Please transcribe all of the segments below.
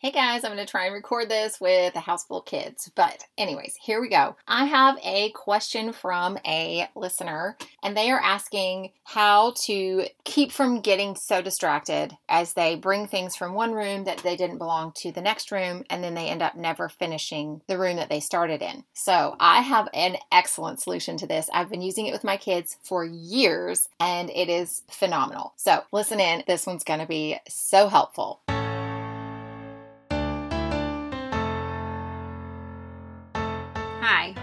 Hey guys, I'm going to try and record this with a house full of kids. But, anyways, here we go. I have a question from a listener, and they are asking how to keep from getting so distracted as they bring things from one room that they didn't belong to the next room, and then they end up never finishing the room that they started in. So, I have an excellent solution to this. I've been using it with my kids for years, and it is phenomenal. So, listen in. This one's going to be so helpful.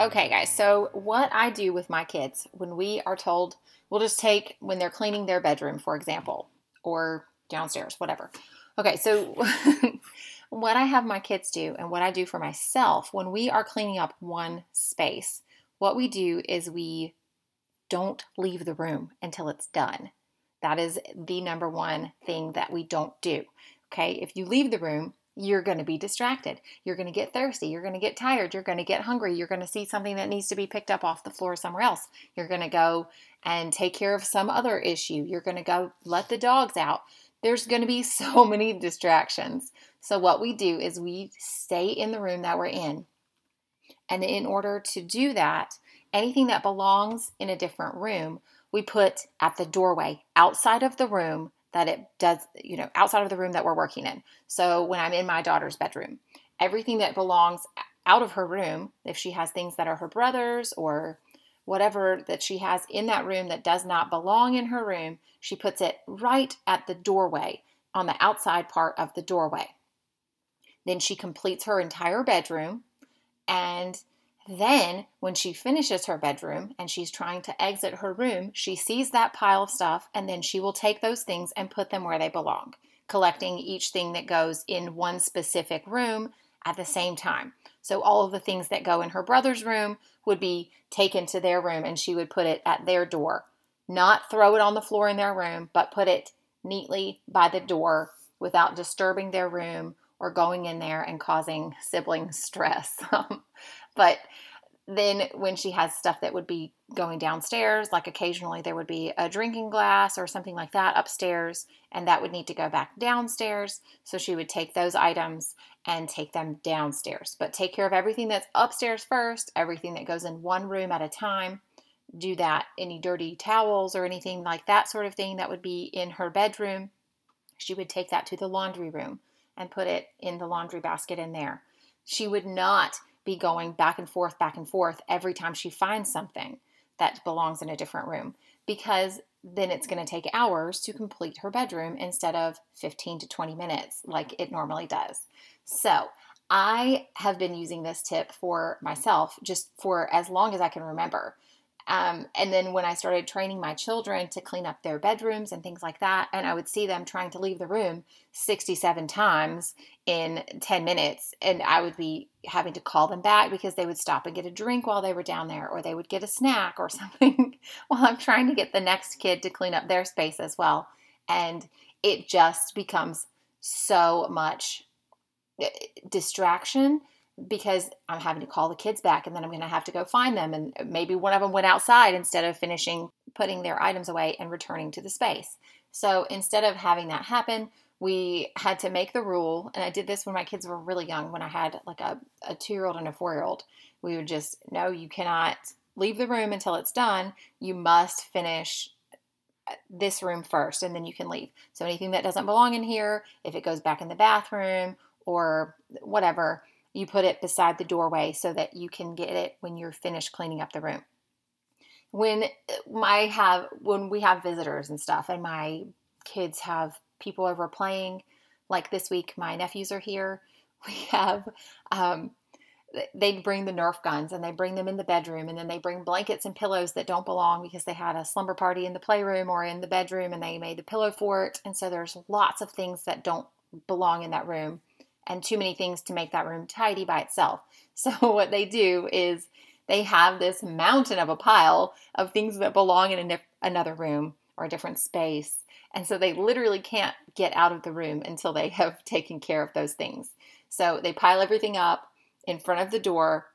Okay, guys, so what I do with my kids when we are told, we'll just take when they're cleaning their bedroom, for example, or downstairs, whatever. Okay, so what I have my kids do and what I do for myself when we are cleaning up one space, what we do is we don't leave the room until it's done. That is the number one thing that we don't do. Okay, if you leave the room, you're going to be distracted. You're going to get thirsty. You're going to get tired. You're going to get hungry. You're going to see something that needs to be picked up off the floor somewhere else. You're going to go and take care of some other issue. You're going to go let the dogs out. There's going to be so many distractions. So, what we do is we stay in the room that we're in. And in order to do that, anything that belongs in a different room, we put at the doorway outside of the room that it does, you know, outside of the room that we're working in. So when I'm in my daughter's bedroom, everything that belongs out of her room, if she has things that are her brother's or whatever that she has in that room that does not belong in her room, she puts it right at the doorway on the outside part of the doorway. Then she completes her entire bedroom and then, when she finishes her bedroom and she's trying to exit her room, she sees that pile of stuff and then she will take those things and put them where they belong, collecting each thing that goes in one specific room at the same time. So, all of the things that go in her brother's room would be taken to their room and she would put it at their door. Not throw it on the floor in their room, but put it neatly by the door without disturbing their room or going in there and causing sibling stress. but then when she has stuff that would be going downstairs, like occasionally there would be a drinking glass or something like that upstairs, and that would need to go back downstairs. So she would take those items and take them downstairs. But take care of everything that's upstairs first, everything that goes in one room at a time. Do that. Any dirty towels or anything like that sort of thing that would be in her bedroom, she would take that to the laundry room and put it in the laundry basket in there. She would not be going back and forth, back and forth every time she finds something that belongs in a different room because then it's going to take hours to complete her bedroom instead of 15 to 20 minutes like it normally does. So, I have been using this tip for myself just for as long as I can remember. Um, and then when I started training my children to clean up their bedrooms and things like that, and I would see them trying to leave the room 67 times in 10 minutes, and I would be having to call them back because they would stop and get a drink while they were down there, or they would get a snack or something while I'm trying to get the next kid to clean up their space as well. And it just becomes so much eh, distraction because I'm having to call the kids back and then I'm going to have to go find them. And maybe one of them went outside instead of finishing putting their items away and returning to the space. So instead of having that happen, we had to make the rule. And I did this when my kids were really young, when I had like a, a two year old and a four year old. We would just, no, you cannot leave the room until it's done. You must finish uh, this room first and then you can leave. So anything that doesn't belong in here, if it goes back in the bathroom or whatever, you put it beside the doorway so that you can get it when you're finished cleaning up the room. When I have when we have visitors and stuff and my kids have people over playing, like this week my nephews are here, we have um, they bring the Nerf guns and they bring them in the bedroom, and then they bring blankets and pillows that don't belong because they had a slumber party in the playroom or in the bedroom and they made the pillow fort. And so there's lots of things that don't belong in that room and too many things to make that room tidy by itself. So, what they do is they have this mountain of a pile of things that belong in another room or a different space. And so they literally can't get out of the room until they have taken care of those things. So they pile everything up in front of the door.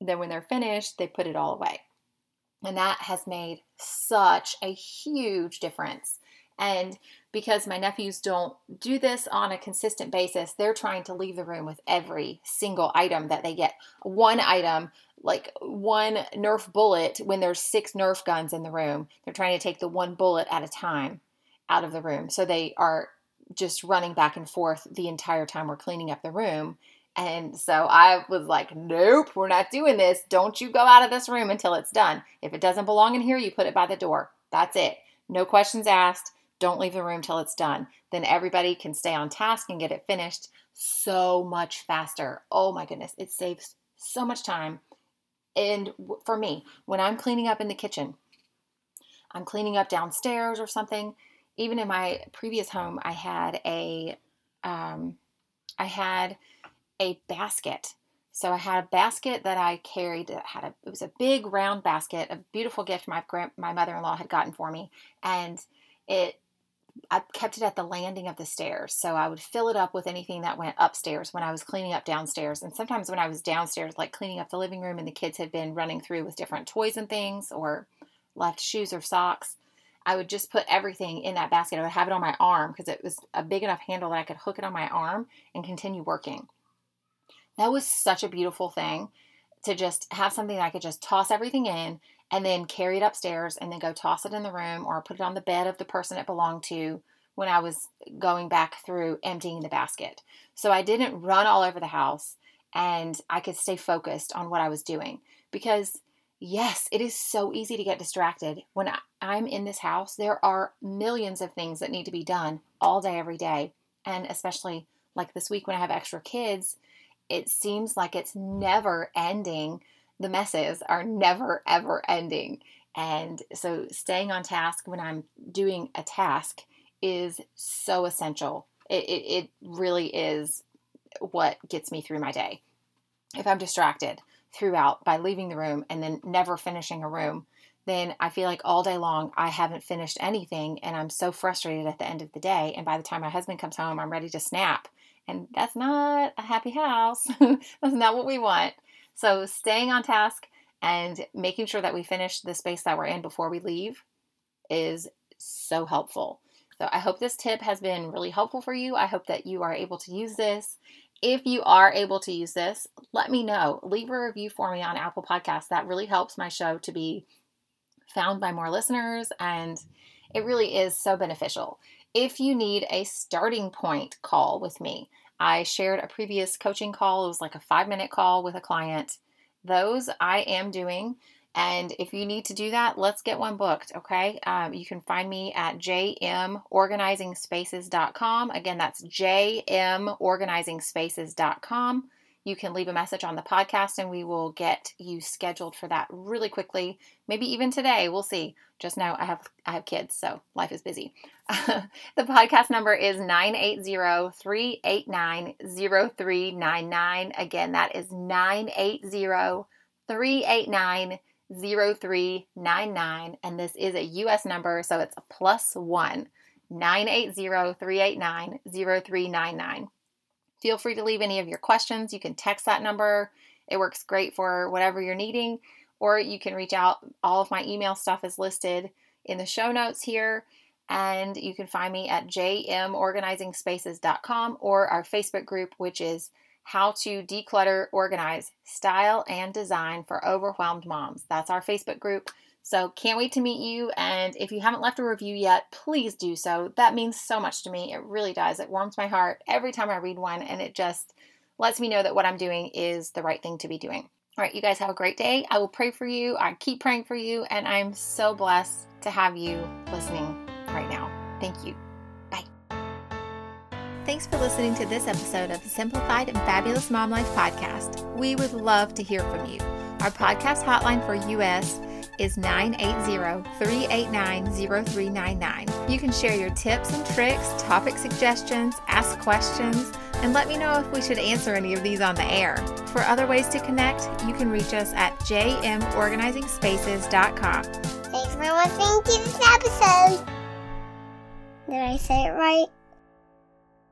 Then, when they're finished, they put it all away. And that has made such a huge difference. And because my nephews don't do this on a consistent basis, they're trying to leave the room with every single item that they get. One item, like one Nerf bullet, when there's six Nerf guns in the room, they're trying to take the one bullet at a time out of the room. So they are just running back and forth the entire time we're cleaning up the room. And so I was like, nope, we're not doing this. Don't you go out of this room until it's done. If it doesn't belong in here, you put it by the door. That's it. No questions asked. Don't leave the room till it's done. Then everybody can stay on task and get it finished so much faster. Oh my goodness, it saves so much time. And for me, when I'm cleaning up in the kitchen, I'm cleaning up downstairs or something. Even in my previous home, I had a, um, I had a basket. So I had a basket that I carried that had a, it was a big round basket, a beautiful gift my grand, my mother-in-law had gotten for me. And it I kept it at the landing of the stairs. So I would fill it up with anything that went upstairs when I was cleaning up downstairs. And sometimes when I was downstairs, like cleaning up the living room and the kids had been running through with different toys and things or left shoes or socks, I would just put everything in that basket. I would have it on my arm because it was a big enough handle that I could hook it on my arm and continue working. That was such a beautiful thing to just have something that I could just toss everything in and then carry it upstairs and then go toss it in the room or put it on the bed of the person it belonged to when I was going back through emptying the basket. So I didn't run all over the house and I could stay focused on what I was doing because yes, it is so easy to get distracted. When I'm in this house, there are millions of things that need to be done all day, every day. And especially like this week when I have extra kids, it seems like it's never ending the messes are never ever ending. And so staying on task when I'm doing a task is so essential. It, it, it really is what gets me through my day. If I'm distracted throughout by leaving the room and then never finishing a room, then I feel like all day long I haven't finished anything and I'm so frustrated at the end of the day. And by the time my husband comes home, I'm ready to snap. And that's not a happy house. that's not what we want. So, staying on task and making sure that we finish the space that we're in before we leave is so helpful. So, I hope this tip has been really helpful for you. I hope that you are able to use this. If you are able to use this, let me know. Leave a review for me on Apple Podcasts. That really helps my show to be found by more listeners, and it really is so beneficial. If you need a starting point call with me, I shared a previous coaching call. It was like a five minute call with a client. Those I am doing. And if you need to do that, let's get one booked, okay? Um, you can find me at jmorganizingspaces.com. Again, that's jmorganizingspaces.com you can leave a message on the podcast and we will get you scheduled for that really quickly. Maybe even today. We'll see. Just know I have I have kids, so life is busy. the podcast number is 980-389-0399. Again, that is 980-389-0399 and this is a US number, so it's a plus 1. 980-389-0399 feel free to leave any of your questions. You can text that number. It works great for whatever you're needing, or you can reach out. All of my email stuff is listed in the show notes here. And you can find me at jmorganizingspaces.com or our Facebook group, which is How to Declutter, Organize, Style, and Design for Overwhelmed Moms. That's our Facebook group. So can't wait to meet you. And if you haven't left a review yet, please do so. That means so much to me. It really does. It warms my heart every time I read one, and it just lets me know that what I'm doing is the right thing to be doing. All right, you guys have a great day. I will pray for you. I keep praying for you, and I'm so blessed to have you listening right now. Thank you. Bye. Thanks for listening to this episode of the Simplified and Fabulous Mom Life podcast. We would love to hear from you. Our podcast hotline for US is 980-389-0399. You can share your tips and tricks, topic suggestions, ask questions, and let me know if we should answer any of these on the air. For other ways to connect, you can reach us at jmorganizingspaces.com. Thanks for listening to this episode. Did I say it right?